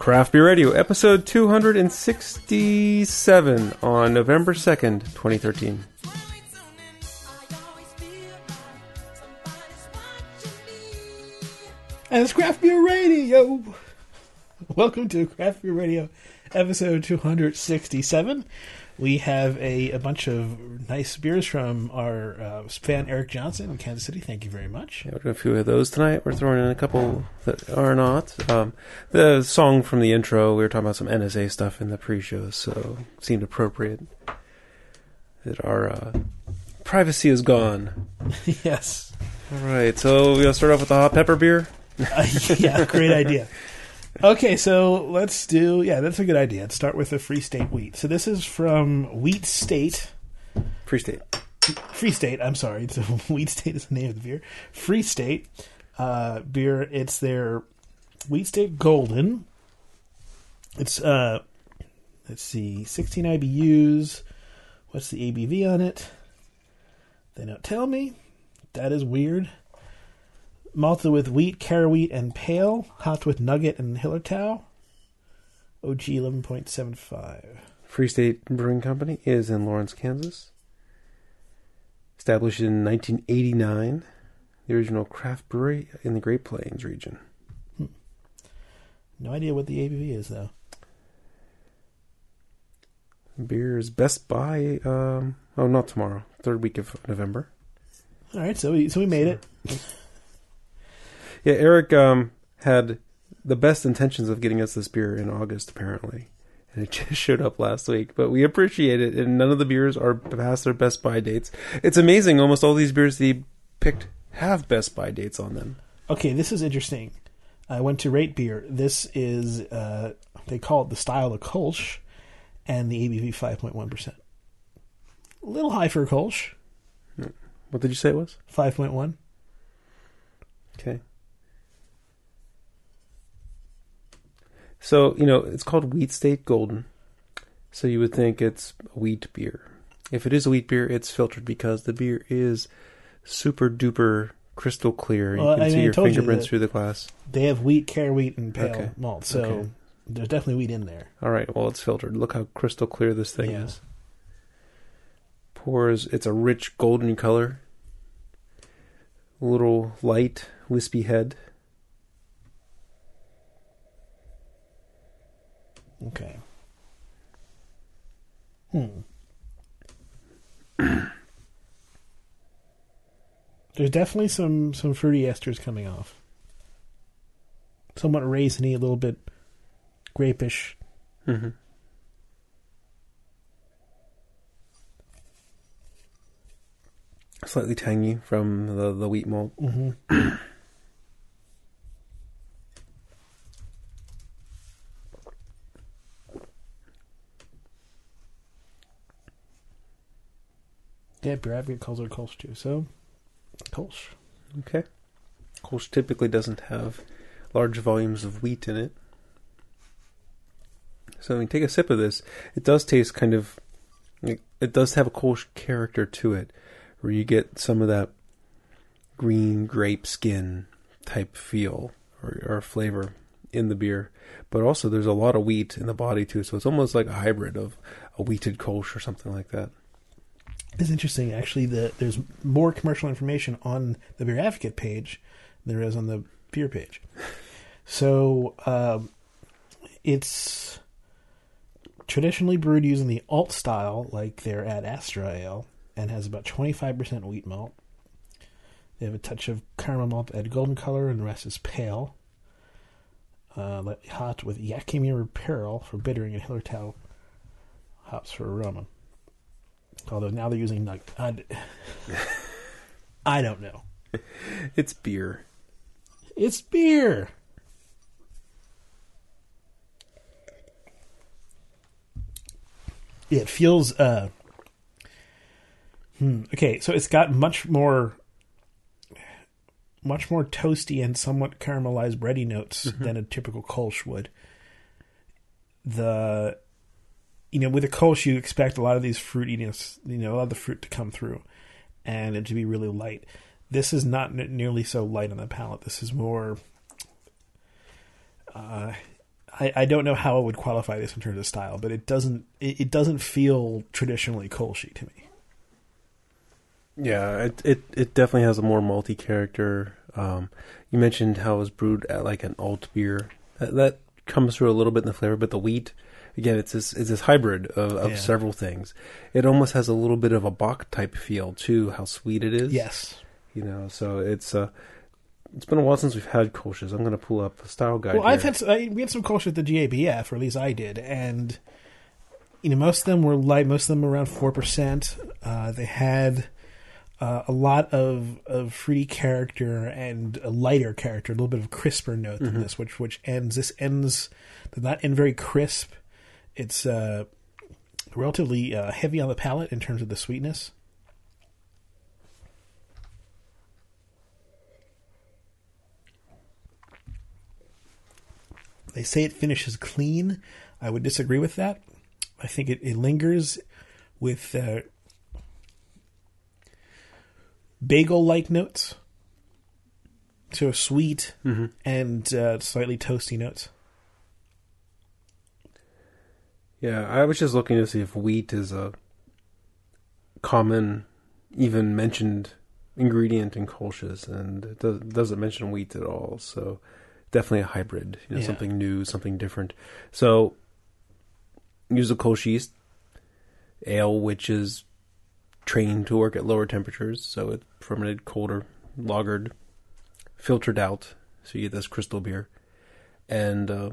Craft Beer Radio, episode 267 on November 2nd, 2013. And it's Craft Beer Radio. Welcome to Craft Beer Radio, episode 267. We have a, a bunch of nice beers from our uh, fan Eric Johnson in Kansas City. Thank you very much. Yeah, we're doing a few of those tonight. We're throwing in a couple that are not. Um, the song from the intro, we were talking about some NSA stuff in the pre-show, so it seemed appropriate that our uh, privacy is gone. yes. All right, so we're going to start off with the hot pepper beer. Uh, yeah, great idea. Okay, so let's do. Yeah, that's a good idea. Let's start with the Free State wheat. So this is from Wheat State. Free State. Free State. I'm sorry. So Wheat State is the name of the beer. Free State uh, beer. It's their Wheat State Golden. It's uh, let's see, 16 IBUs. What's the ABV on it? They don't tell me. That is weird. Malted with wheat, cara wheat, and pale. Hopped with nugget and Hallertau. OG 11.75. Free State Brewing Company is in Lawrence, Kansas. Established in 1989, the original craft brewery in the Great Plains region. No idea what the ABV is, though. Beer is Best by. Um, oh, not tomorrow. Third week of November. All right, so we so we made it. Yeah, Eric um, had the best intentions of getting us this beer in August, apparently, and it just showed up last week. But we appreciate it, and none of the beers are past their best by dates. It's amazing. Almost all these beers that he picked have best by dates on them. Okay, this is interesting. I went to Rate Beer. This is uh, they call it the style of Kolsch, and the ABV five point one percent. A little high for a Kolsch, What did you say it was? five point one. Okay. So, you know, it's called Wheat State Golden. So you would think it's a wheat beer. If it is a wheat beer, it's filtered because the beer is super duper crystal clear. You Well, can I see mean, your told you fingerprints through the glass. They have wheat, cara wheat, and pale Okay. malt. So Okay. there's definitely wheat in there. All right, well, it's filtered. Look how crystal clear this thing Yeah. is. Pours, it's a rich golden color. A little light, wispy head. Okay. Hmm. There's definitely some some fruity esters coming off. Somewhat raisiny, a little bit grapish. hmm Slightly tangy from the, the wheat malt. Mm-hmm. Beer Advocate calls it a Kolsch too. So, Kolsch. Okay. Kolsch typically doesn't have large volumes of wheat in it. So when you take a sip of this, it does taste kind of. It, it does have a Kolsch character to it, where you get some of that green grape skin type feel or, or flavor in the beer. But also, there's a lot of wheat in the body too, so it's almost like a hybrid of a wheated Kolsch or something like that. It's interesting, actually. That there's more commercial information on the Beer Advocate page than there is on the beer page. So um, it's traditionally brewed using the alt style, like they're at Astra Ale, and has about 25% wheat malt. They have a touch of caramel malt at golden color, and the rest is pale. Uh, hot with Yakima Perle for bittering and Hallertau hops for aroma. Although now they're using nug. I, don't know. It's beer. It's beer. It feels uh hmm, okay, so it's got much more much more toasty and somewhat caramelized bready notes than a typical Kolsch would. The you know, with a Kolsch you expect a lot of these fruit fruitiness, you know, a lot of the fruit to come through and it to be really light. This is not nearly so light on the palate. This is more uh, I, I don't know how I would qualify this in terms of style, but it doesn't it, it doesn't feel traditionally Kolsch to me. Yeah, it it, it definitely has a more malty character. Um, you mentioned how it was brewed at like an alt beer. That, that comes through a little bit in the flavor, but the wheat, again, it's this it's this hybrid of, of Yeah. several things. It almost has a little bit of a bock type feel too. How sweet it is. Yes. you know. So it's uh, it's been a while since we've had Kolsch's. I'm going to pull up a style guide. Well, I've here. had s- I, we had some Kolsch at the GABF, or at least I did, and you know most of them were light. Most of them around four percent. Uh, they had uh, a lot of of fruity character and a lighter character, a little bit of crisper note than this, which which ends this ends does not end very crisp. It's uh, relatively uh, heavy on the palate in terms of the sweetness. They say it finishes clean. I would disagree with that. I think it, it lingers with uh, bagel like notes. So sweet and uh, slightly toasty notes. Yeah, I was just looking to see if wheat is a common, even mentioned ingredient in Kolsch's, and it does, doesn't mention wheat at all. So definitely a hybrid, you know, Yeah. something new, something different. So use a Kolsch yeast ale, which is trained to work at lower temperatures, so it fermented colder, lagered, filtered out, so you get this crystal beer, and. Uh,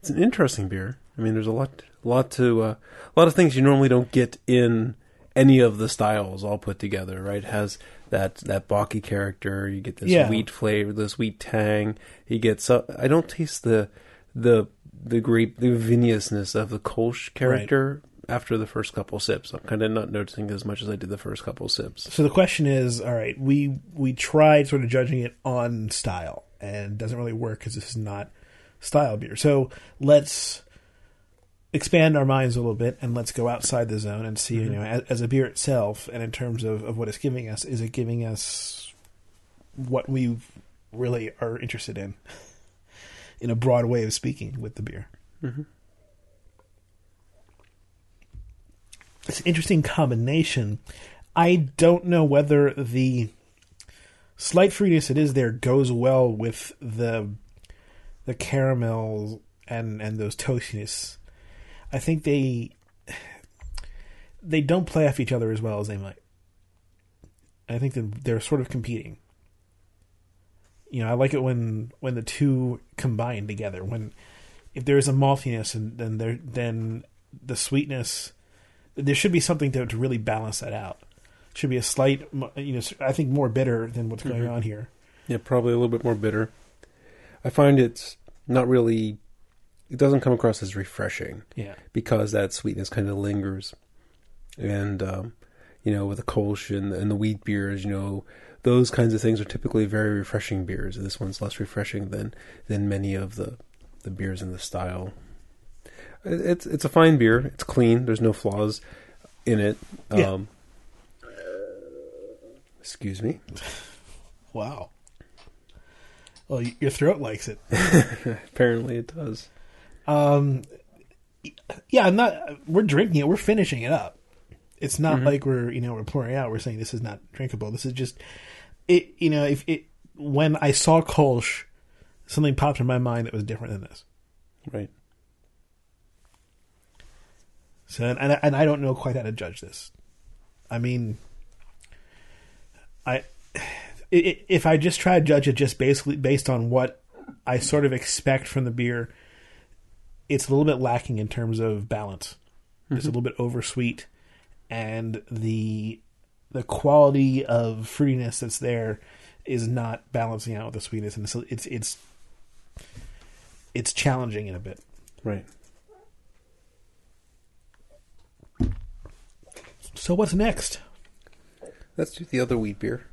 it's an interesting beer. I mean, there's a lot, lot to, uh, a lot of things you normally don't get in any of the styles all put together. Right? It has that that Baki character. You get this Yeah. wheat flavor, this wheat tang. You get so I don't taste the the the grape the vinousness of the Kolsch character after the first couple sips. I'm kind of not noticing as much as I did the first couple sips. So the question is, all right, we we tried sort of judging it on style, and it doesn't really work because this is not style beer. So let's expand our minds a little bit and let's go outside the zone and see, you mm-hmm. know, as, as a beer itself, and in terms of, of what it's giving us, is it giving us what we really are interested in, in a broad way of speaking with the beer. Mm-hmm. It's an interesting combination. I don't know whether the slight fruitiness it is there goes well with the the caramel and and those toastiness. I think they they don't play off each other as well as they might. I think that they're sort of competing. You know, I like it when when the two combine together. When if there is a maltiness and then there then the sweetness there should be something to to really balance that out. Should be a slight, you know, I think more bitter than what's going Mhm. on here. Yeah, probably a little bit more bitter. I find it's not really. It doesn't come across as refreshing. Yeah, because that sweetness kind of lingers. And um, you know, with the Kolsch and, and the wheat beers, you know, those kinds of things are typically very refreshing beers. This one's less refreshing than than many of the the beers in the style. It's it's a fine beer. It's clean. There's no flaws in it. Yeah. Um, excuse me. wow. Well, your throat likes it. Apparently, it does. Um, yeah, I'm not. We're drinking it. We're finishing it up. It's not Mhm. like we're you know we're pouring out. We're saying this is not drinkable. This is just it. You know, if it when I saw Kolsch, something popped in my mind that was different than this. Right. So and and I, and I don't know quite how to judge this. I mean, i- if I just try to judge it just basically based on what I sort of expect from the beer, it's a little bit lacking in terms of balance. It's a mm-hmm. little bit oversweet, and the the quality of fruitiness that's there is not balancing out with the sweetness, and so it's it's it's challenging in a bit. Right. So what's next? Let's do the other wheat beer.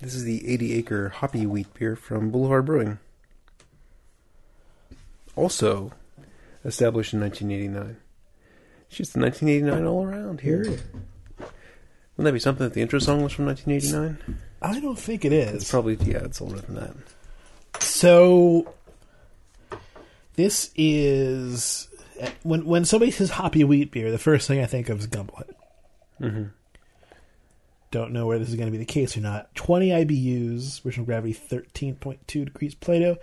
This is the 80 acre hoppy wheat beer from Boulevard Brewing. Also established in 1989. It's just 1989 all around here. Wouldn't that be something that the intro song was from 1989? I don't think it It's probably, yeah, it's older than that. So This is when when somebody says hoppy wheat beer, the first thing I think of is Gumballhead. Mm-hmm. Don't know whether this is going to be the case or not. 20 IBUs, original gravity 13.2 degrees Plato,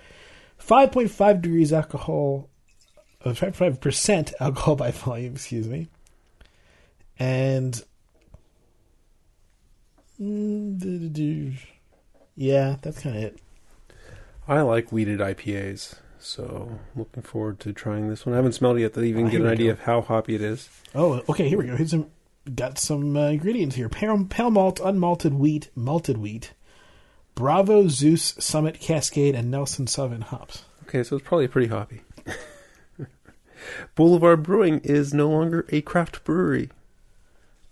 5.5 degrees alcohol, uh, 5% alcohol by volume, excuse me. And. Yeah, that's kind of it. I like wheated IPAs, so looking forward to trying this one. I haven't smelled it yet to even Oh, get an idea go. of how hoppy it is. Oh, okay. Here we go. Here's some. Got some uh, ingredients here: pale, pale malt, unmalted wheat, malted wheat, Bravo, Zeus, Summit, Cascade, and Nelson Sauvin hops. Okay, so it's probably pretty hoppy. Boulevard Brewing is no longer a craft brewery.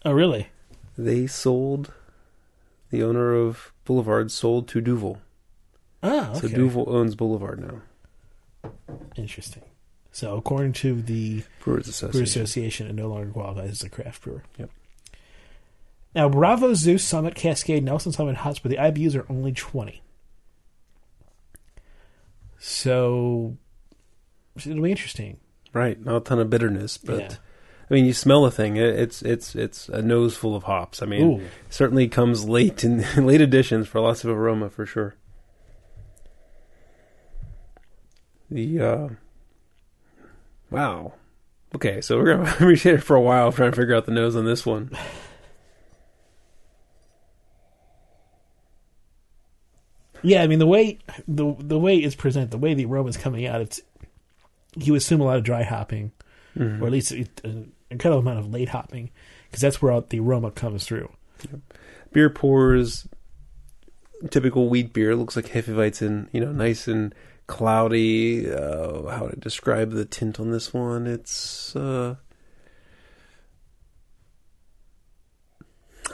Oh, really? They sold, the owner of Boulevard sold to Duvel. Ah, okay. So Duvel owns Boulevard now. Interesting. So, according to the Brewers Brewer Association. Association, it no longer qualifies as a craft brewer. Yep. Now, Bravo, Zeus, Summit, Cascade, Nelson Summit, hops, but the IBUs are only 20. So, it'll be interesting. Right, not a ton of bitterness, but Yeah. I mean, you smell the thing. It's it's it's a nose full of hops. I mean, Ooh. certainly comes late in late additions for lots of aroma for sure. The uh, wow, okay, so we're gonna be here for a while trying to figure out the nose on this one. Yeah, I mean the way the the way it's presented, the way the aroma's coming out, it's you assume a lot of dry hopping, Mhm. or at least it- an incredible amount of late hopping, because that's where all the aroma comes through. Beer pours, typical wheat beer looks like Hefeweizen, you know, nice and cloudy. Uh, how to describe the tint on this one? It's uh,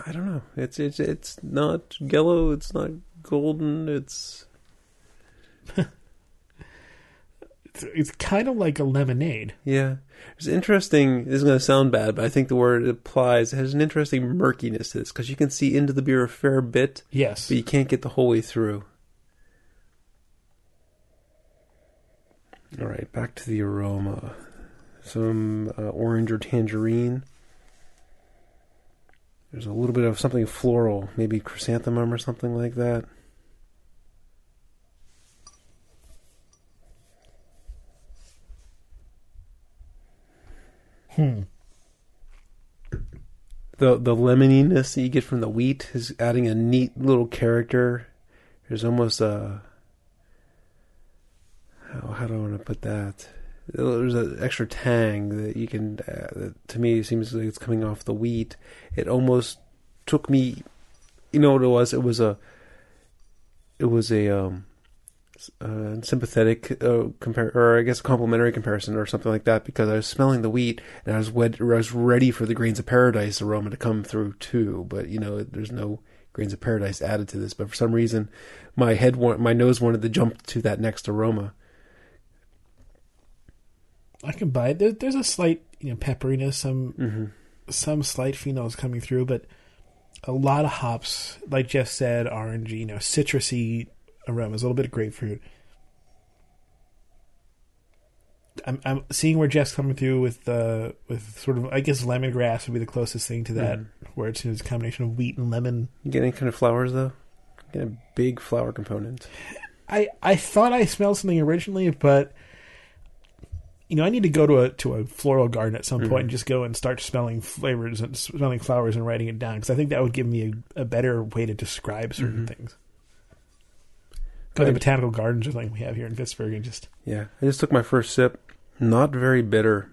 I don't know. It's it's it's not yellow. It's not golden. It's It's, it's kind of like a lemonade. yeah. It's interesting. This is going to sound bad, but I think the word it applies it has an interesting murkiness to this because you can see into the beer a fair bit, Yes. but you can't get the whole way through. All right, back to the aroma. Some uh, orange or tangerine. There's a little bit of something floral, maybe chrysanthemum or something like that. Hmm. The the lemoniness that you get from the wheat is adding a neat little character. There's almost a how how do I want to put that? There's an extra tang that you can. Uh, that to me it seems like it's coming off the wheat. It almost took me. You know what it was? It was a. It was a um, uh, sympathetic uh, compar- or I guess a complimentary comparison or something like that because I was smelling the wheat and I was wed- I was ready for the grains of paradise aroma to come through too. But you know, there's no grains of paradise added to this. But for some reason, my head, wa- my nose wanted to jump to that next aroma. I can buy it. There, there's a slight, you know, pepperiness, some Mm-hmm. some slight phenols coming through, but a lot of hops, like Jeff said, orangey, you know, citrusy aromas, a little bit of grapefruit. I'm I'm seeing where Jeff's coming through with uh with sort of I guess lemongrass would be the closest thing to that, Mhm. where it's a combination of wheat and lemon. You get any kind of flowers though? Get a big flower component. I I thought I smelled something originally, but you know I need to go to a to a floral garden at some point Mhm. and just go and start smelling flavors and smelling flowers and writing it down because I think that would give me a, a better way to describe certain Mhm. things. Go to the botanical gardens or something we have here in Pittsburgh and just Yeah, I just took my first sip. Not very bitter.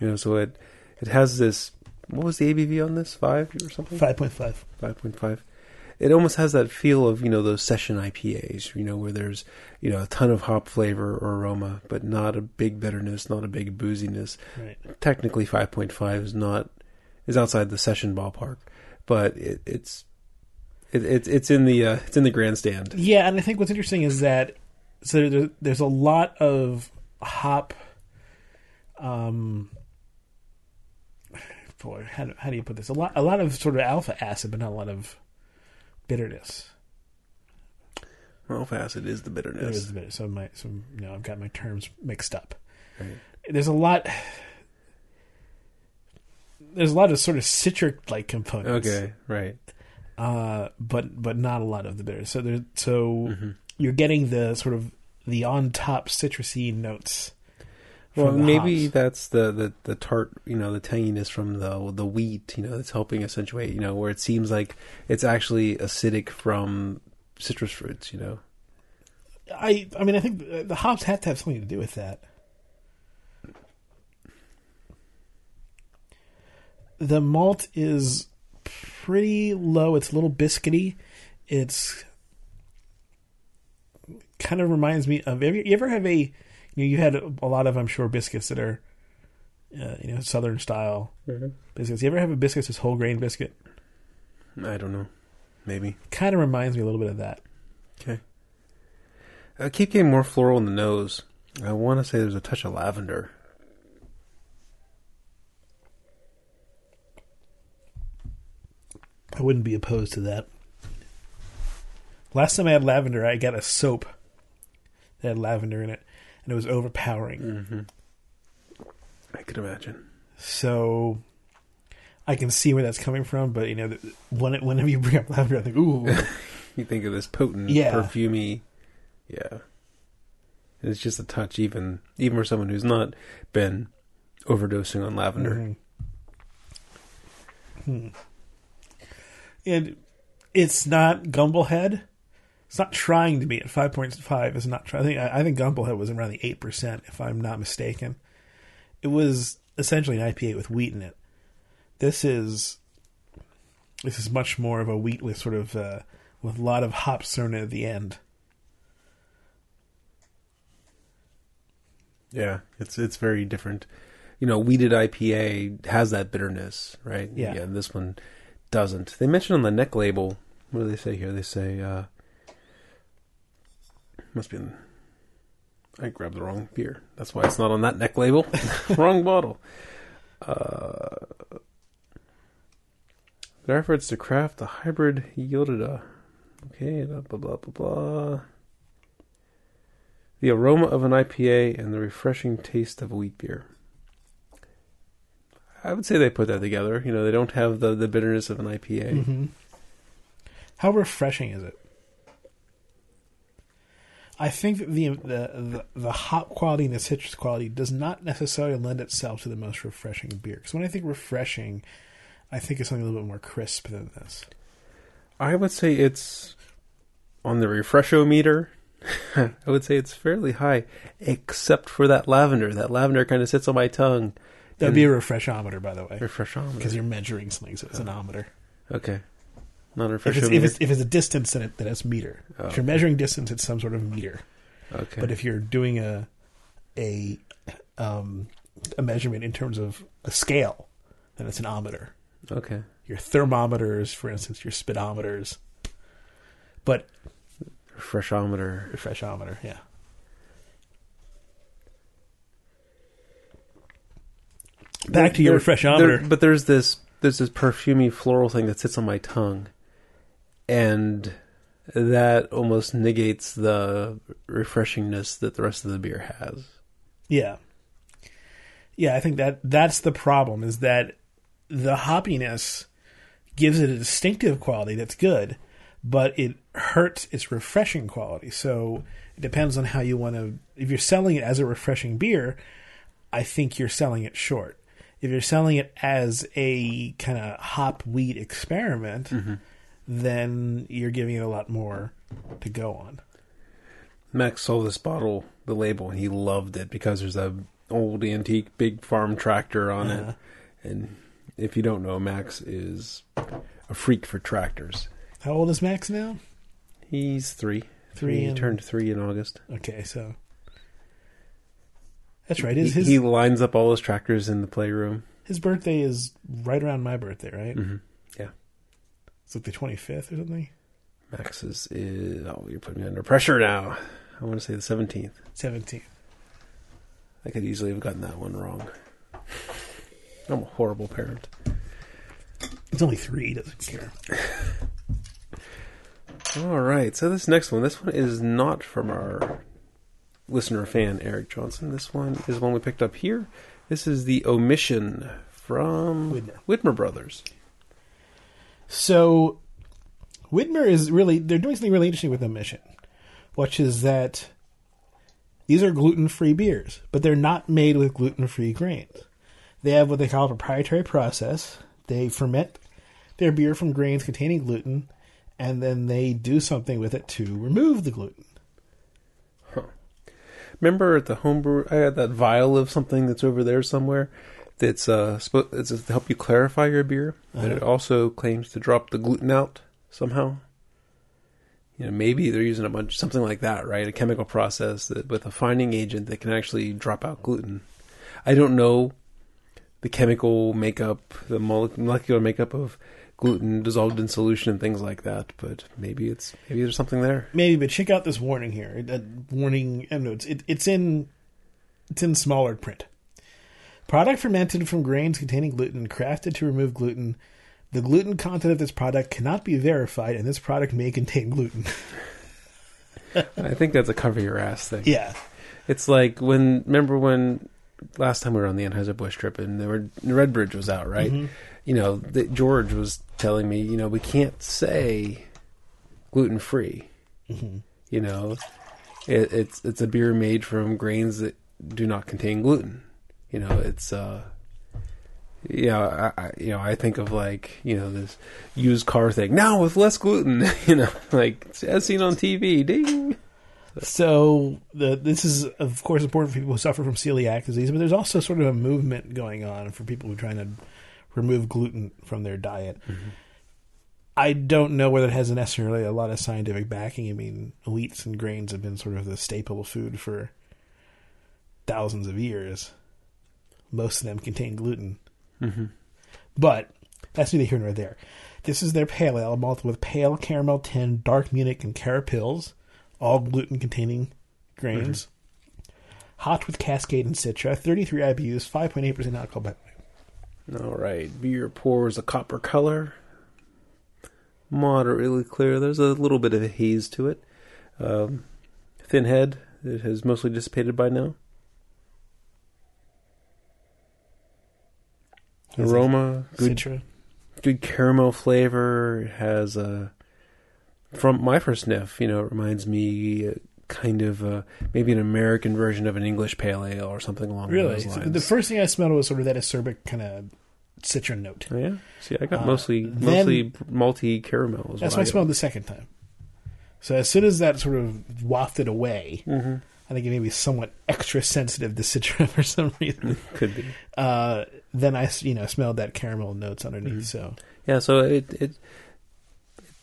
You know, so it it has this. What was the ABV on this? Five or something? five point five. Five point five. It almost has that feel of you know those session IPAs. You know where there's you know a ton of hop flavor or aroma, but not a big bitterness, not a big booziness. Right. Technically, five point five is not is outside the session ballpark, but it, it's it, it's it's in the uh, it's in the grandstand. Yeah, and I think what's interesting is that so there, there's a lot of hop. Um, boy, how do, how do you put this? A lot, a lot of sort of alpha acid, but not a lot of bitterness. Mauve acid is the bitterness. is the bitter. So my, so you know, I've got my terms mixed up. Right. There's a lot. There's a lot of sort of citric-like components. Okay, right. uh, but but not a lot of the bitter. So there, so Mm-hmm. you're getting the sort of the on top citrusy notes. Well, maybe hops. that's the, the, the tart, you know, the tanginess from the the wheat, you know, that's helping accentuate, you know, where it seems like it's actually acidic from citrus fruits, you know. I I mean I think the the hops have to have something to do with that. The malt is pretty low. It's a little biscuity. It's kind of reminds me of. Have you, you ever have a? You know, you had a lot of, I'm sure, biscuits that are, uh, you know, southern style biscuits. You ever have a biscuit that's whole grain biscuit? I don't know. Maybe. Kind of reminds me a little bit of that. Okay. I keep getting more floral in the nose. I want to say there's a touch of lavender. I wouldn't be opposed to that. Last time I had lavender, I got a soap that had lavender in it, and it was overpowering. Mm-hmm. I could imagine. So I can see where that's coming from, but you know, when it, whenever you bring up lavender, I think, ooh, You think of this potent, Yeah. perfumey, yeah. It's just a touch, even even for someone who's not been overdosing on lavender. Mhm. Hmm. And it's not Gumballhead. It's not trying to be at five point five. It's not trying. I think I think Gumballhead was around the eight percent, if I'm not mistaken. It was essentially an IPA with wheat in it. This is this is much more of a wheat with sort of uh, with a lot of hops thrown in at the end. Yeah, it's it's very different. You know, wheated IPA has that bitterness, right? Yeah. and this one doesn't. They mention on the neck label. What do they say here? They say uh must be in. I grabbed the wrong beer. That's why it's not on that neck label. wrong bottle. Uh, their efforts to craft the hybrid yielded a okay blah blah blah blah blah. The aroma of an IPA and the refreshing taste of a wheat beer. I would say they put that together. You know, they don't have the, the bitterness of an IPA. hmm How refreshing is it? I think that the, the the the hop quality and the citrus quality does not necessarily lend itself to the most refreshing beer. Because when I think refreshing, I think it's something a little bit more crisp than this. I would say it's on the refreshometer. I would say it's fairly high, except for that lavender. That lavender kind of sits on my tongue. That'd be a refreshometer, by the way, Refreshometer. because you're measuring something, so it's an ometer. okay, not a If it's, if it's if it's a distance, then, it, then it's meter. Oh, if you're measuring distance, it's some sort of meter. okay. But if you're doing a a um, a measurement in terms of a scale, then it's an ometer. okay, Your thermometers, for instance, your speedometers, but refreshometer. refreshometer, yeah. Back to your There- refreshometer. there- but there's this there's this perfumey floral thing that sits on my tongue, and that almost negates the refreshingness that the rest of the beer has. Yeah. Yeah, I think that that's the problem is that the hoppiness gives it a distinctive quality that's good, but it hurts its refreshing quality. So it depends on how you want to if you're selling it as a refreshing beer, I think you're selling it short. If you're selling it as a kind of hop wheat experiment, mm-hmm. Then you're giving it a lot more to go on. Max saw this bottle, the label, and he loved it because there's a old antique big farm tractor on Uh-huh. it. And if you don't know, Max is a freak for tractors. How old is Max now? He's three. Three He and- turned three in August. Okay, so that's right. His he, his, he lines up all his tractors in the playroom. his birthday is right around my birthday, right? hmm Yeah. It's like the twenty fifth or something. Max's is. Oh, you're putting me under pressure now. I want to say the 17th. Seventeenth. I could easily have gotten that one wrong. I'm a horrible parent. It's only three. Doesn't care. All right. So this next one, this one is not from our listener fan Eric Johnson. This one is one we picked up here. This is the omission from Widmer. Widmer Brothers. So, Widmer is really, they're doing something really interesting with the mission, which is that these are gluten free beers, but they're not made with gluten free grains. They have what they call a proprietary process. They ferment their beer from grains containing gluten, and then they do something with it to remove the gluten. Huh. Remember at the homebrew, I had that vial of something that's over there somewhere. That's uh, spo- it's to help you clarify your beer, but it Uh-huh. also claims to drop the gluten out somehow. You know, maybe they're using a bunch something like that, right? A chemical process that with a fining agent that can actually drop out gluten. I don't know the chemical makeup, the molecular makeup of gluten dissolved in solution and things like that, but maybe it's maybe there's something there. Maybe, but check out this warning here. That warning, I don't know, it's, it, it's in it's in smaller print. Product fermented from grains containing gluten, crafted to remove gluten. The gluten content of this product cannot be verified, and this product may contain gluten. I think that's a cover your ass thing. yeah, It's like when remember when last time we were on the Anheuser Busch trip and there were Redbridge was out, right? Mhm. You know, the, George was telling me, you know, we can't say gluten free. Mhm. You know, it, it's it's a beer made from grains that do not contain gluten. You know, it's uh, yeah, I, I, you know, I think of like you know this used car thing now with less gluten. You know, like as seen on TV. Ding. So the this is of course important for people who suffer from celiac disease, but there's also sort of a movement going on for people who are trying to remove gluten from their diet. I don't know whether it has necessarily a lot of scientific backing. I mean, wheats and grains have been sort of the staple food for thousands of years. Most of them contain gluten, Mm-hmm. but that's neither here nor there. This is their pale ale, malted with pale caramel 10, dark Munich, and Carapils, all gluten-containing grains. Hot with Cascade and Citra, 33 IBUs, 5.8% alcohol by All right, beer pours a copper color, moderately clear. There's a little bit of a haze to it. Um, thin head. It has mostly dissipated by now. Aroma, good, Citra. good caramel flavor. It has a from my first sniff. You know, it reminds me uh, kind of uh, maybe an American version of an English pale ale or something along Really? those lines. the first thing I smelled was sort of that acerbic kind of citron note. Oh, yeah. See, I got Uh, mostly mostly malty caramel. That's what what I smelled the second time. So as soon as that sort of wafted away, Mm-hmm. I think it may be somewhat extra sensitive to citron for some reason. Could be. Uh, then I, you know, smelled that caramel notes underneath. Mhm. So Yeah. So it it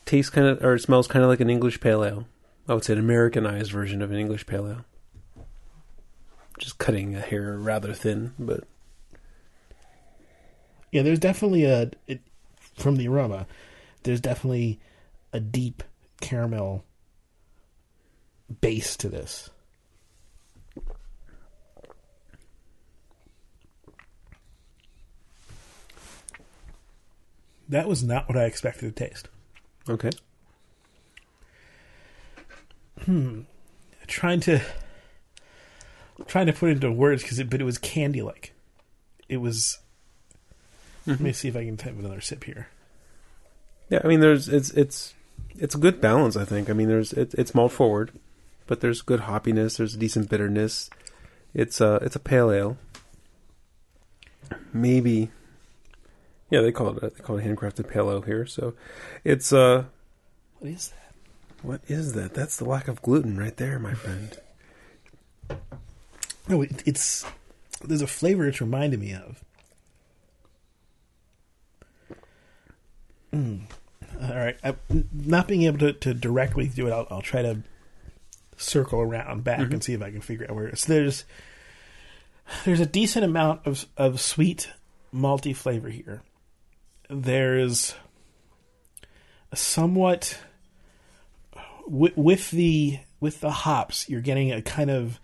tastes kind of or it smells kind of like an English pale ale. I would say an Americanized version of an English pale ale. Just cutting a hair rather thin, but yeah, there's definitely a it, from the aroma. There's definitely a deep caramel base to this. That was not what I expected to taste. okay. Hmm. Trying to trying to put it into words because it, but it was candy like. It was. Let me see if I can have another sip here. Yeah, I mean, there's it's it's it's a good balance. I think. I mean, there's it, it's malt forward, but there's good hoppiness. There's decent bitterness. It's a it's a pale ale. Maybe. Yeah, they call it a, they call it handcrafted pale ale here. So, it's uh, What is that? what is that? That's the lack of gluten right there, my friend. No, it, it's there's a flavor it's reminded me of. Mm. All right, I, not being able to, to directly do it, I'll, I'll try to circle around back Mhm. and see if I can figure out where. So there's there's a decent amount of of sweet malty flavor here. There's somewhat with, with the with the hops, you're getting a kind of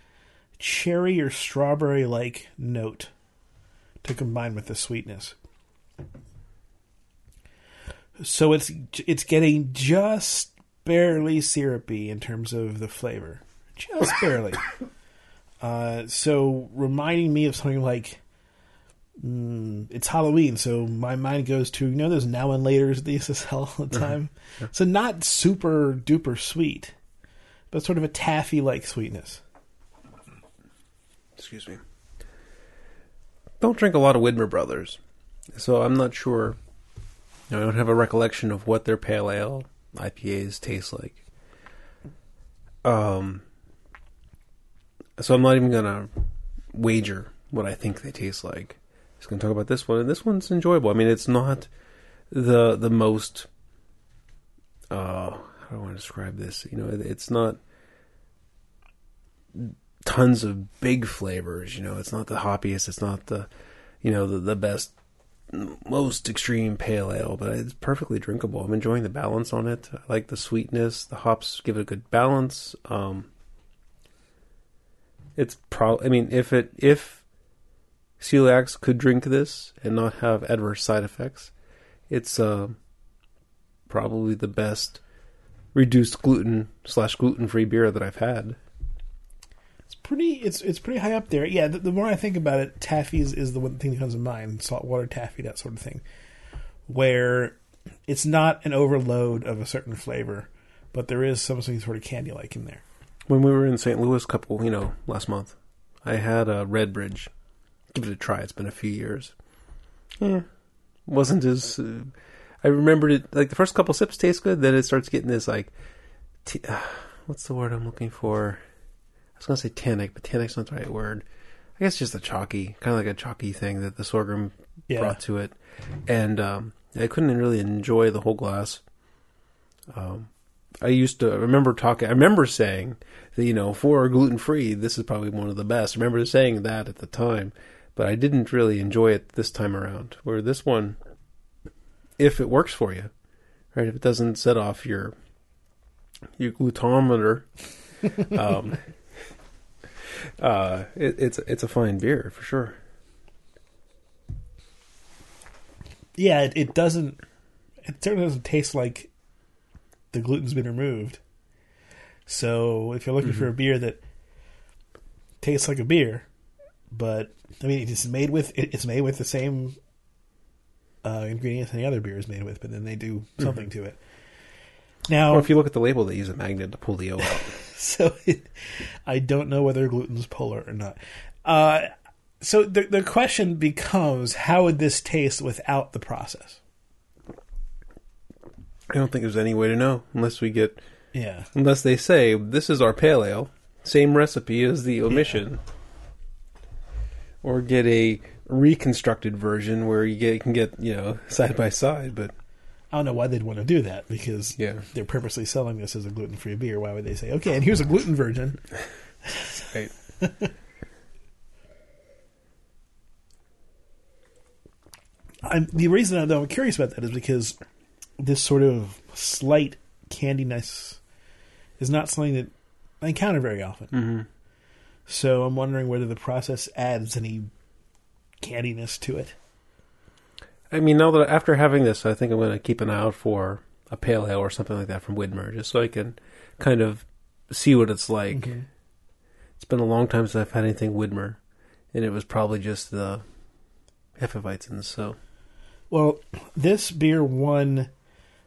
cherry or strawberry like note to combine with the sweetness. So it's it's getting just barely syrupy in terms of the flavor, just barely. uh, so reminding me of something like mm, it's Halloween, so my mind goes to you know those now and later's they used to all the time. So not super duper sweet, but sort of a taffy like sweetness. Excuse me. Don't drink a lot of Widmer Brothers, so I'm not sure. I don't have a recollection of what their pale ale IPAs taste like. Um, so I'm not even gonna wager what I think they taste like. Just gonna talk about this one, and this one's enjoyable. I mean, it's not the the most. Uh, how do I want to describe this? You know, it- it's not tons of big flavors. You know, it's not the hoppiest. It's not the, you know, the the best, most extreme pale ale, but it's perfectly drinkable. I'm enjoying the balance on it. I like the sweetness. The hops give it a good balance. Um, it's pro. I mean, if it if celiacs could drink this and not have adverse side effects, it's uh, probably the best reduced gluten slash gluten free beer that I've had. It's pretty. It's it's pretty high up there. Yeah. The, the more I think about it, taffy is, is the one thing that comes to mind. Saltwater taffy, that sort of thing, where it's not an overload of a certain flavor, but there is something sort of candy like in there. When we were in St. Louis, couple, you know, last month, I had a Redbridge. Give it a try. It's been a few years. Yeah, wasn't as. Uh, I remembered it like the first couple sips taste good. Then it starts getting this like, t- uh, what's the word I'm looking for? I was gonna say tannic, but tannic's not the right word. I guess just a chalky, kind of like a chalky thing that the sorghum Yeah. brought to it, and um, I couldn't really enjoy the whole glass. Um, I used to I remember talking. I remember saying that you know for gluten free, this is probably one of the best. I remember saying that at the time, but I didn't really enjoy it this time around. Where this one, if it works for you, right? If it doesn't set off your your glutometer, um, uh, it, it's it's a fine beer for sure. Yeah, it, it doesn't. It certainly doesn't taste like the gluten's been removed. So if you're looking for a beer that tastes like a beer, but I mean it's made with it's made with the same uh, ingredients any other beer is made with, but then they do something to it. Now, Or if you look at the label, they use a magnet to pull the O out. so it, I don't know whether gluten's polar or not. Uh, so the the question becomes, how would this taste without the process? I don't think there's any way to know unless we get Yeah. unless they say this is our pale ale, same recipe as the omission, or get a reconstructed version where you get can get you know side by side. But I don't know why they'd want to do that because Yeah. they're purposely selling this as a gluten free beer. Why would they say, okay, and here's a gluten version? right. I'm, the reason that I'm curious about that is because this sort of slight candiness is not something that I encounter very often. hmm So I'm wondering whether the process adds any candiness to it. I mean, now that after having this, I think I'm going to keep an eye out for a pale ale or something like that from Widmer, just so I can kind of see what it's like. Mm-hmm. It's been a long time since I've had anything Widmer, and it was probably just the Hefeweizens. So Well, this beer won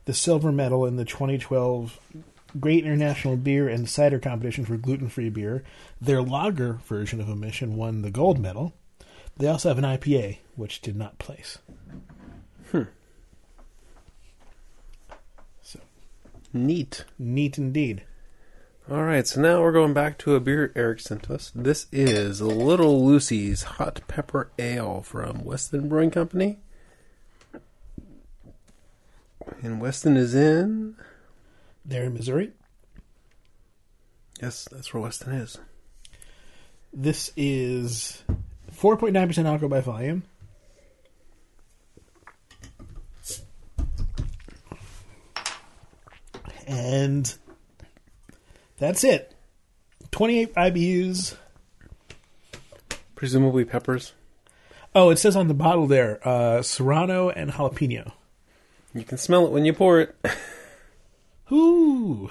the silver medal in the 2012 Great International Beer and Cider Competition for gluten free beer. Their lager version of Omission won the gold medal. They also have an IPA, which did not place. Hmm. So neat. neat indeed. All right, so now we're going back to a beer Eric sent us. This is Little Lucy's Hot Pepper Ale from Weston Brewing Company. And Weston is in. They're in Missouri. Yes, that's where Weston is. This is 4.9% alcohol by volume. And that's it. 28 IBUs. Presumably peppers. Oh, it says on the bottle there uh, Serrano and jalapeno. You can smell it when you pour it. Ooh.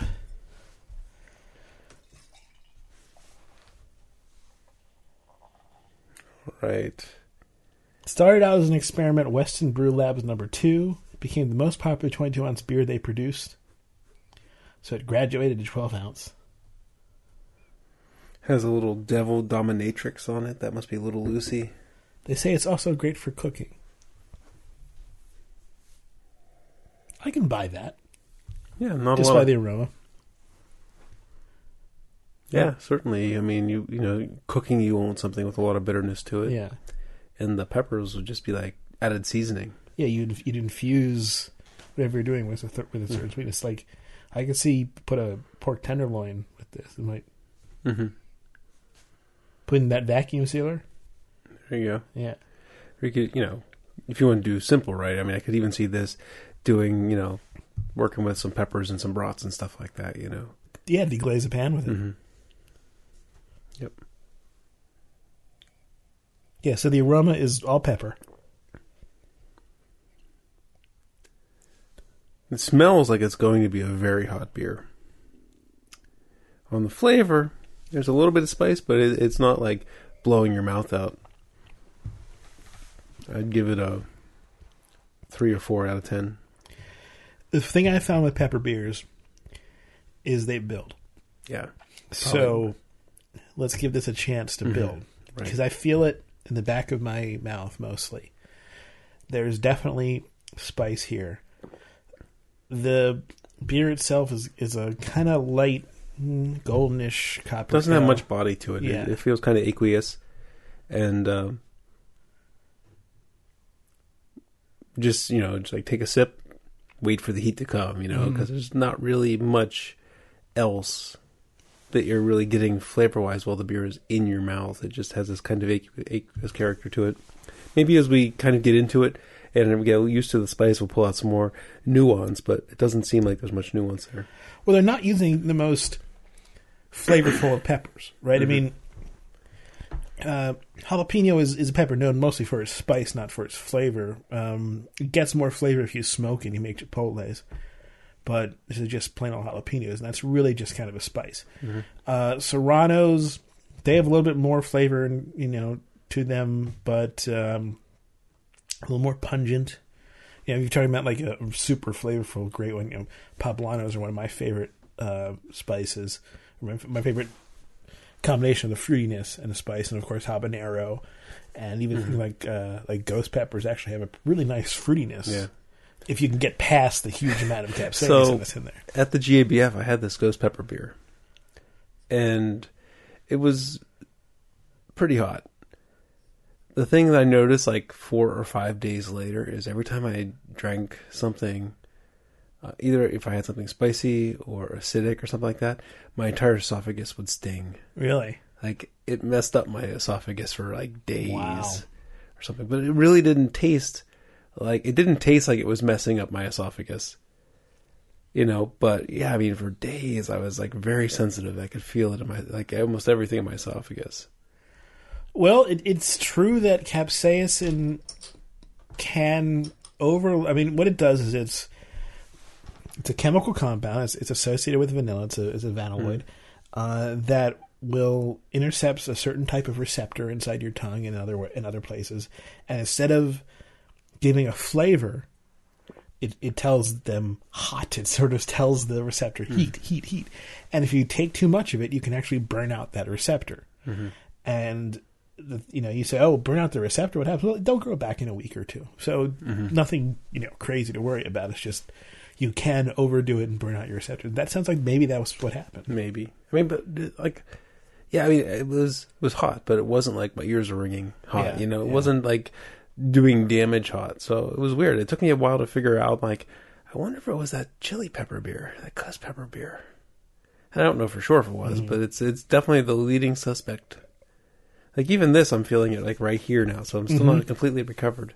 Right. Started out as an experiment, Weston Brew Labs number two. Became the most popular 22 ounce beer they produced. So it graduated to 12 ounce. Has a little devil dominatrix on it. That must be a little Lucy. They say it's also great for cooking. I can buy that Yeah, not just a lot. by the aroma. yeah, certainly. I mean, you you know, cooking you want something with a lot of bitterness to it, Yeah, and the peppers would just be like added seasoning. yeah. You'd you'd infuse whatever you're doing with a th- with a certain sweetness. Like I could see put a pork tenderloin with this. It might Mm-hmm. put in that vacuum sealer. There you go. Yeah, Or you could, you know, if you want to do simple, right? I mean, I could even see this doing, you know, working with some peppers and some brats and stuff like that. You know. yeah. Deglaze a pan with it. Mm-hmm. Yep. Yeah. So the aroma is all pepper. It smells like it's going to be a very hot beer. On the flavor, there's a little bit of spice, but it, it's not like blowing your mouth out. I'd give it a three or four out of ten. The thing I found with pepper beers is they build. Yeah, So let's give this a chance to Mhm. build right. because I feel it in the back of my mouth mostly. There's definitely spice here. The beer itself is is a kind of light mm, goldenish copper. doesn't have much body to it. Yeah. It, it feels kind of aqueous, and uh, just you know, just like take a sip, wait for the heat to come. You know, because there's not really much else that you're really getting flavor wise while the beer is in your mouth. It just has this kind of aqu- aqueous character to it. Maybe as we kind of get into it and we get used to the spice, we'll pull out some more nuance. But it doesn't seem like there's much nuance there. Well, they're not using the most flavorful of peppers, right? I Mhm. mean, uh, jalapeno is, is a pepper known mostly for its spice, not for its flavor. Um, it gets more flavor if you smoke and you make chipotles, but this is just plain old jalapenos, and that's really just kind of a spice. Uh, serranos, they have a little bit more flavor, you know, to them, but um, a little more pungent. You know, if you're talking about like a super flavorful, great one, you know, poblanos are one of my favorite uh, spices. My, my favorite combination of the fruitiness and the spice, and of course habanero, and even Mhm. like uh, like ghost peppers actually have a really nice fruitiness. Yeah. If you can get past the huge amount of capsaicin So- that's in there. at the GABF, I had this ghost pepper beer, and it was pretty hot. The thing that I noticed, like four or five days later, is every time I drank something, uh, either if I had something spicy or acidic or something like that, my entire esophagus would sting. Really? Like it messed up my esophagus for like days Wow. or something. But it really didn't taste like it didn't taste like it was messing up my esophagus. You know, but yeah, I mean, for days I was like very sensitive. I could feel it in my like almost everything in my esophagus. Well, it, it's true that capsaicin can over. I mean, what it does is it's it's a chemical compound. It's, it's associated with vanilla. It's a it's a vanilloid uh, that will intercepts a certain type of receptor inside your tongue and other in other places, and instead of giving a flavor. It, it tells them hot. It sort of tells the receptor hmm. heat, heat, heat. And if you take too much of it, you can actually burn out that receptor. Mm-hmm. And the, you know, you say, "Oh, burn out the receptor." What happens? Well, they'll grow back in a week or two. So mm-hmm. nothing, you know, crazy to worry about. It's just you can overdo it and burn out your receptors. That sounds like maybe that was what happened. Maybe I mean, but like, yeah, I mean, it was it was hot, but it wasn't like my ears were ringing hot. Yeah, you know, it yeah. wasn't like doing damage hot. So it was weird. It took me a while to figure out. Like, I wonder if it was that chili pepper beer, that cuss pepper beer. And I don't know for sure if it was, Mhm. but it's it's definitely the leading suspect. Like even this, I'm feeling it like right here now, so I'm still Mhm. not completely recovered.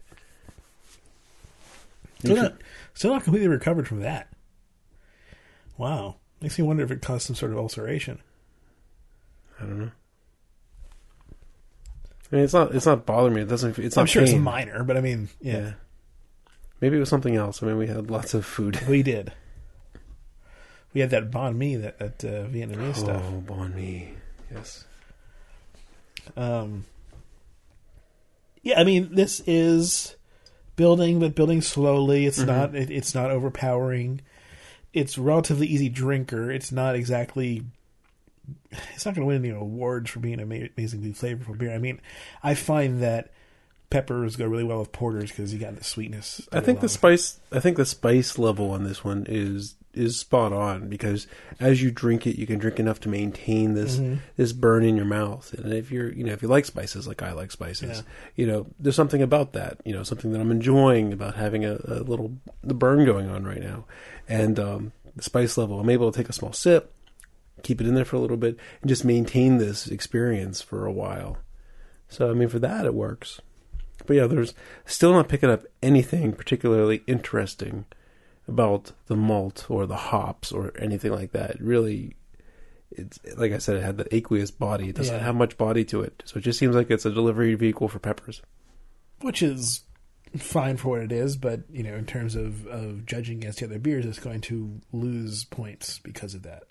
Still not, still not completely recovered from that. Wow, makes me wonder if it caused some sort of ulceration. I don't know. I mean, it's not it's not bothering me. It doesn't. It's not. I'm sure it's minor, but I mean, yeah, Yeah. Maybe it was something else. I mean, we had lots of food. we did. We had that banh mi that, that uh, Vietnamese stuff. Oh, banh mi. Yes. Um, yeah, I mean, this is building, but building slowly. It's Mhm. not. It, it's not overpowering. It's relatively easy drinker. It's not exactly. It's not going to win any awards for being amazingly flavorful beer. I mean, I find that peppers go really well with porters because you got the sweetness. I think the spice. I think the spice level on this one is is spot on because as you drink it, you can drink enough to maintain this Mhm. this burn in your mouth. And if you're, you know, if you like spices like I like spices, Yeah. you know, there's something about that. You know, something that I'm enjoying about having a, a little the burn going on right now, and um, the spice level. I'm able to take a small sip, keep it in there for a little bit, and just maintain this experience for a while. So I mean, for that it works. But yeah, there's still not picking up anything particularly interesting about the malt or the hops or anything like that. It really, it's like I said, it had the aqueous body. It doesn't Yeah. have much body to it, so it just seems like it's a delivery vehicle for peppers. which is fine for what it is, but you know, in terms of, of judging against the other beers, it's going to lose points because of that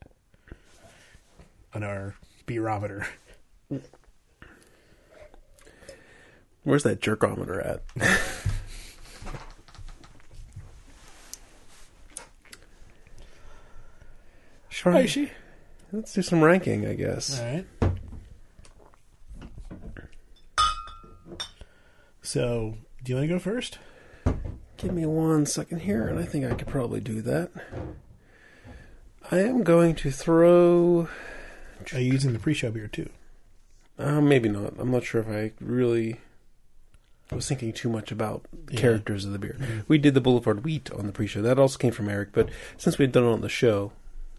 on our beerometer. Where's that jerkometer at? Sure. Spicy. Let's do some ranking, I guess. All right. So, do you want to go first? Give me one second here, and I think I could probably do that. I am going to throw. Are you using the pre-show beer too? Uh, maybe not. I'm not sure if I really. I was thinking too much about the Yeah. characters of the beer. Mhm. We did the Boulevard Wheat on the pre-show. That also came from Eric, but since we had done it on the show,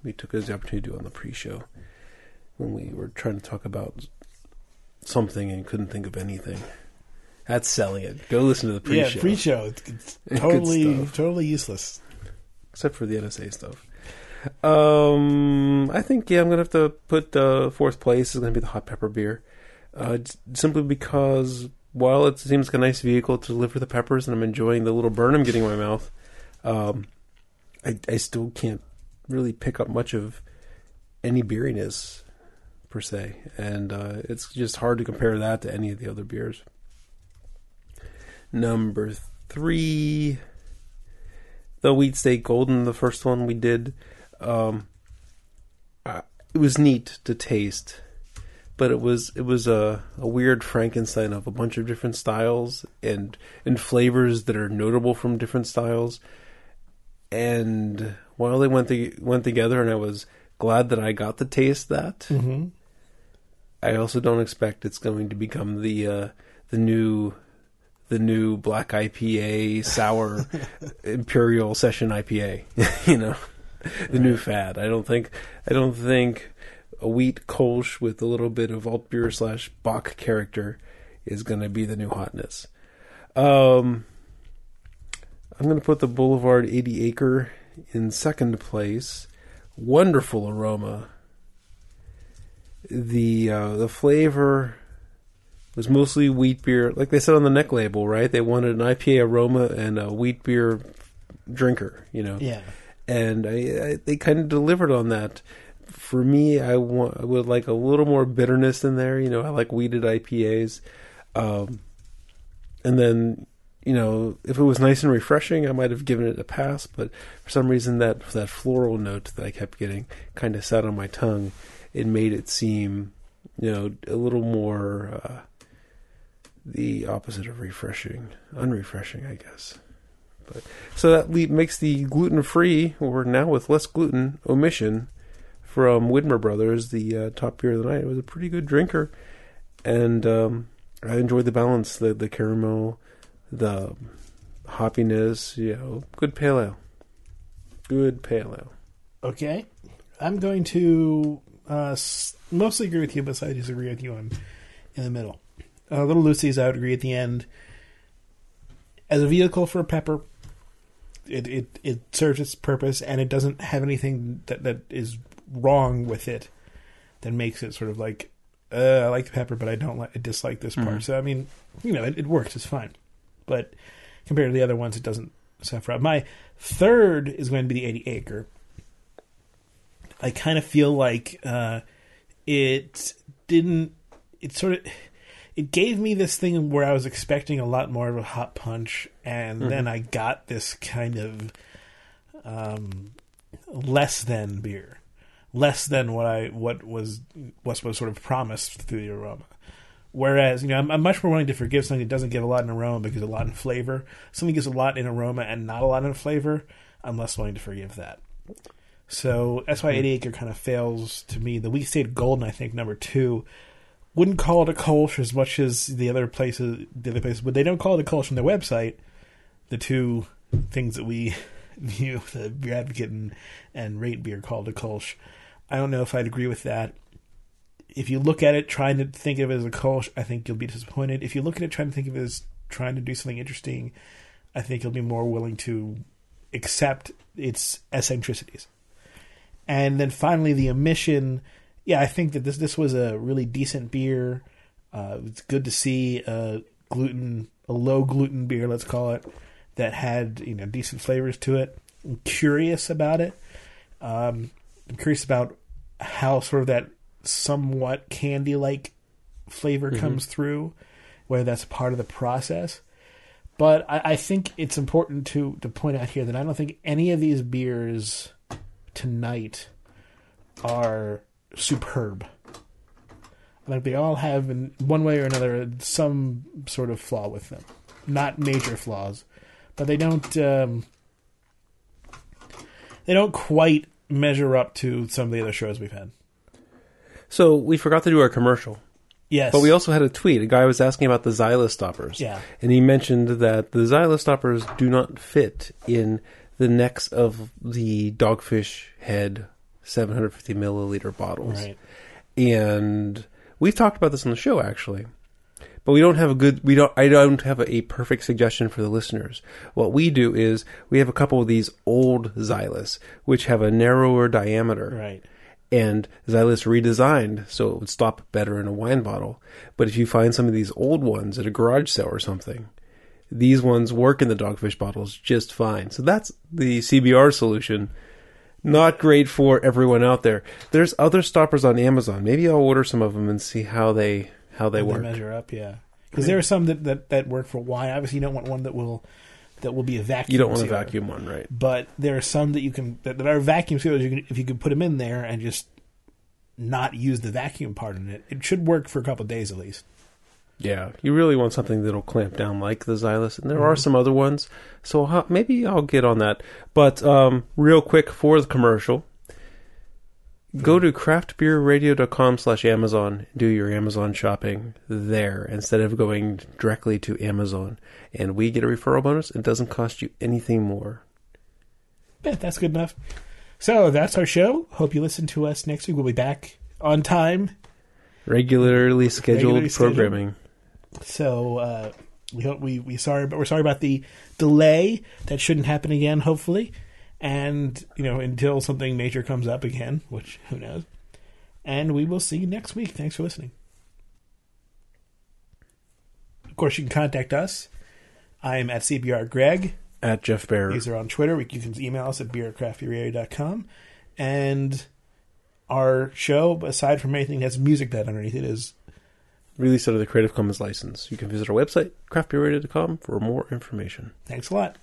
we took it as the opportunity to do it on the pre-show when we were trying to talk about something and couldn't think of anything. That's selling it. Go listen to the pre-show, Yeah, pre-show. It's, it's totally, totally useless. except for the NSA stuff. Um, I think yeah, I'm gonna have to put uh, fourth place is gonna be the hot pepper beer, uh, simply because while it seems like a nice vehicle to deliver the peppers, and I'm enjoying the little burn I'm getting in my mouth, um, I I still can't really pick up much of any beeriness per se, and uh, it's just hard to compare that to any of the other beers. Number three, the Wheat State Golden, the first one we did. Um, uh, it was neat to taste, but it was it was a, a weird Frankenstein of a bunch of different styles and and flavors that are notable from different styles. And while they went to, went together, and I was glad that I got to taste that. Mm-hmm. I also don't expect it's going to become the uh, the new the new black IPA sour imperial session IPA. you know, the new fad. I don't think I don't think a wheat Kolsch with a little bit of alt beer slash bock character is going to be the new hotness. Um, I'm going to put the Boulevard 80 Acre in second place. Wonderful aroma the uh, the flavor was mostly wheat beer, like they said on the neck label, right? They wanted an IPA aroma and a wheat beer drinker, you know. Yeah. And I, I they kind of delivered on that. For me, I want I would like a little more bitterness in there. You know, I like wheated IPAs, um, and then you know if it was nice and refreshing, I might have given it a pass. But for some reason, that that floral note that I kept getting kind of sat on my tongue it made it seem, you know, a little more uh, the opposite of refreshing, unrefreshing, I guess. But so that makes the gluten-free, or now with less gluten, omission from Widmer Brothers the uh, top beer of the night. It was a pretty good drinker, and um, I enjoyed the balance, the the caramel, the hoppiness. You know, good pale ale. Good pale ale. Okay. I'm going to uh, mostly agree with you, but I disagree with you on in the middle. Uh, Little Lucy's, I would agree at the end. As a vehicle for pepper, it, it, it serves its purpose, and it doesn't have anything that, that is wrong with it that makes it sort of like, uh, I like the pepper, but I don't like, I dislike this part. Mhm. So, I mean, you know, it, it works, it's fine. But compared to the other ones, it doesn't suffer. My third is going to be the 80 acre. I kind of feel like uh, it didn't. It sort of it gave me this thing where I was expecting a lot more of a hot punch, and Mm-hmm. then I got this kind of um, less than beer, less than what I what was what was sort of promised through the aroma. Whereas, you know, I'm, I'm much more willing to forgive something that doesn't give a lot in aroma because a lot in flavor. Something gives a lot in aroma and not a lot in flavor. I'm less willing to forgive that. So that's why 80 Acre kind of fails to me. The Wheat State Golden, I think, number two, wouldn't call it a Kolsch as much as the other places. The other places, but they don't call it a Kolsch on their website. The two things that we view the Beer Advocate and, and Rate Beer called a Kolsch. I don't know if I'd agree with that. If you look at it trying to think of it as a Kolsch, I think you'll be disappointed. If you look at it trying to think of it as trying to do something interesting, I think you'll be more willing to accept its eccentricities. And then finally, the Omission. Yeah, I think that this this was a really decent beer. Uh, it's good to see a gluten, a low gluten beer, let's call it, that had you know decent flavors to it. I'm curious about it. Um, I'm curious about how sort of that somewhat candy like flavor comes through, whether that's part of the process. But I, I think it's important to to point out here that I don't think any of these beers tonight are superb. I think they all have, in one way or another, some sort of flaw with them. Not major flaws, but they don't. Um, they don't quite measure up to some of the other shows we've had. So we forgot to do our commercial, Yes, but we also had a tweet. A guy was asking about the Zyliss stoppers. Yeah. and he mentioned that the Zyliss stoppers do not fit in the necks of the Dogfish Head 750 milliliter bottles. right. and we've talked about this on the show actually but we don't have a good we don't i don't have a, a perfect suggestion for the listeners what we do is we have a couple of these old Zyliss which have a narrower diameter Right. and Zyliss redesigned so it would stop better in a wine bottle but if you find some of these old ones at a garage sale or something these ones work in the dogfish bottles just fine so that's the cbr solution not great for everyone out there. There's other stoppers on Amazon. Maybe I'll order some of them and see how they how they They work. measure up, yeah. Because there are some that, that, that work for wine. Obviously, you don't want one that will that will be a vacuum. You don't want a vacuum one, right? but there are some that you can that, that are vacuum sealers. You can, if you could put them in there and just not use the vacuum part in it, it should work for a couple of days at least. Yeah, you really want something that'll clamp down like the Zyliss, and there are some other ones. So maybe I'll get on that. But um, real quick for the commercial, go to craftbeerradio.com slash Amazon. Do your Amazon shopping there instead of going directly to Amazon, and we get a referral bonus. It doesn't cost you anything more. Yeah, that's good enough. So that's our show. Hope you listen to us next week. We'll be back on time. Regularly scheduled Regularly scheduled. programming. So uh, we hope we we sorry, but we're sorry about the delay. That shouldn't happen again. Hopefully, and you know until something major comes up again, which who knows. And we will see you next week. Thanks for listening. Of course, you can contact us. I'm at CBR Greg. At Jeff Bear. These are on Twitter. You can email us at beercraftbeerradio.com. And our show, aside from anything that's music that underneath it, is released under the Creative Commons license. You can visit our website, craftbeerradio.com, for more information. thanks a lot.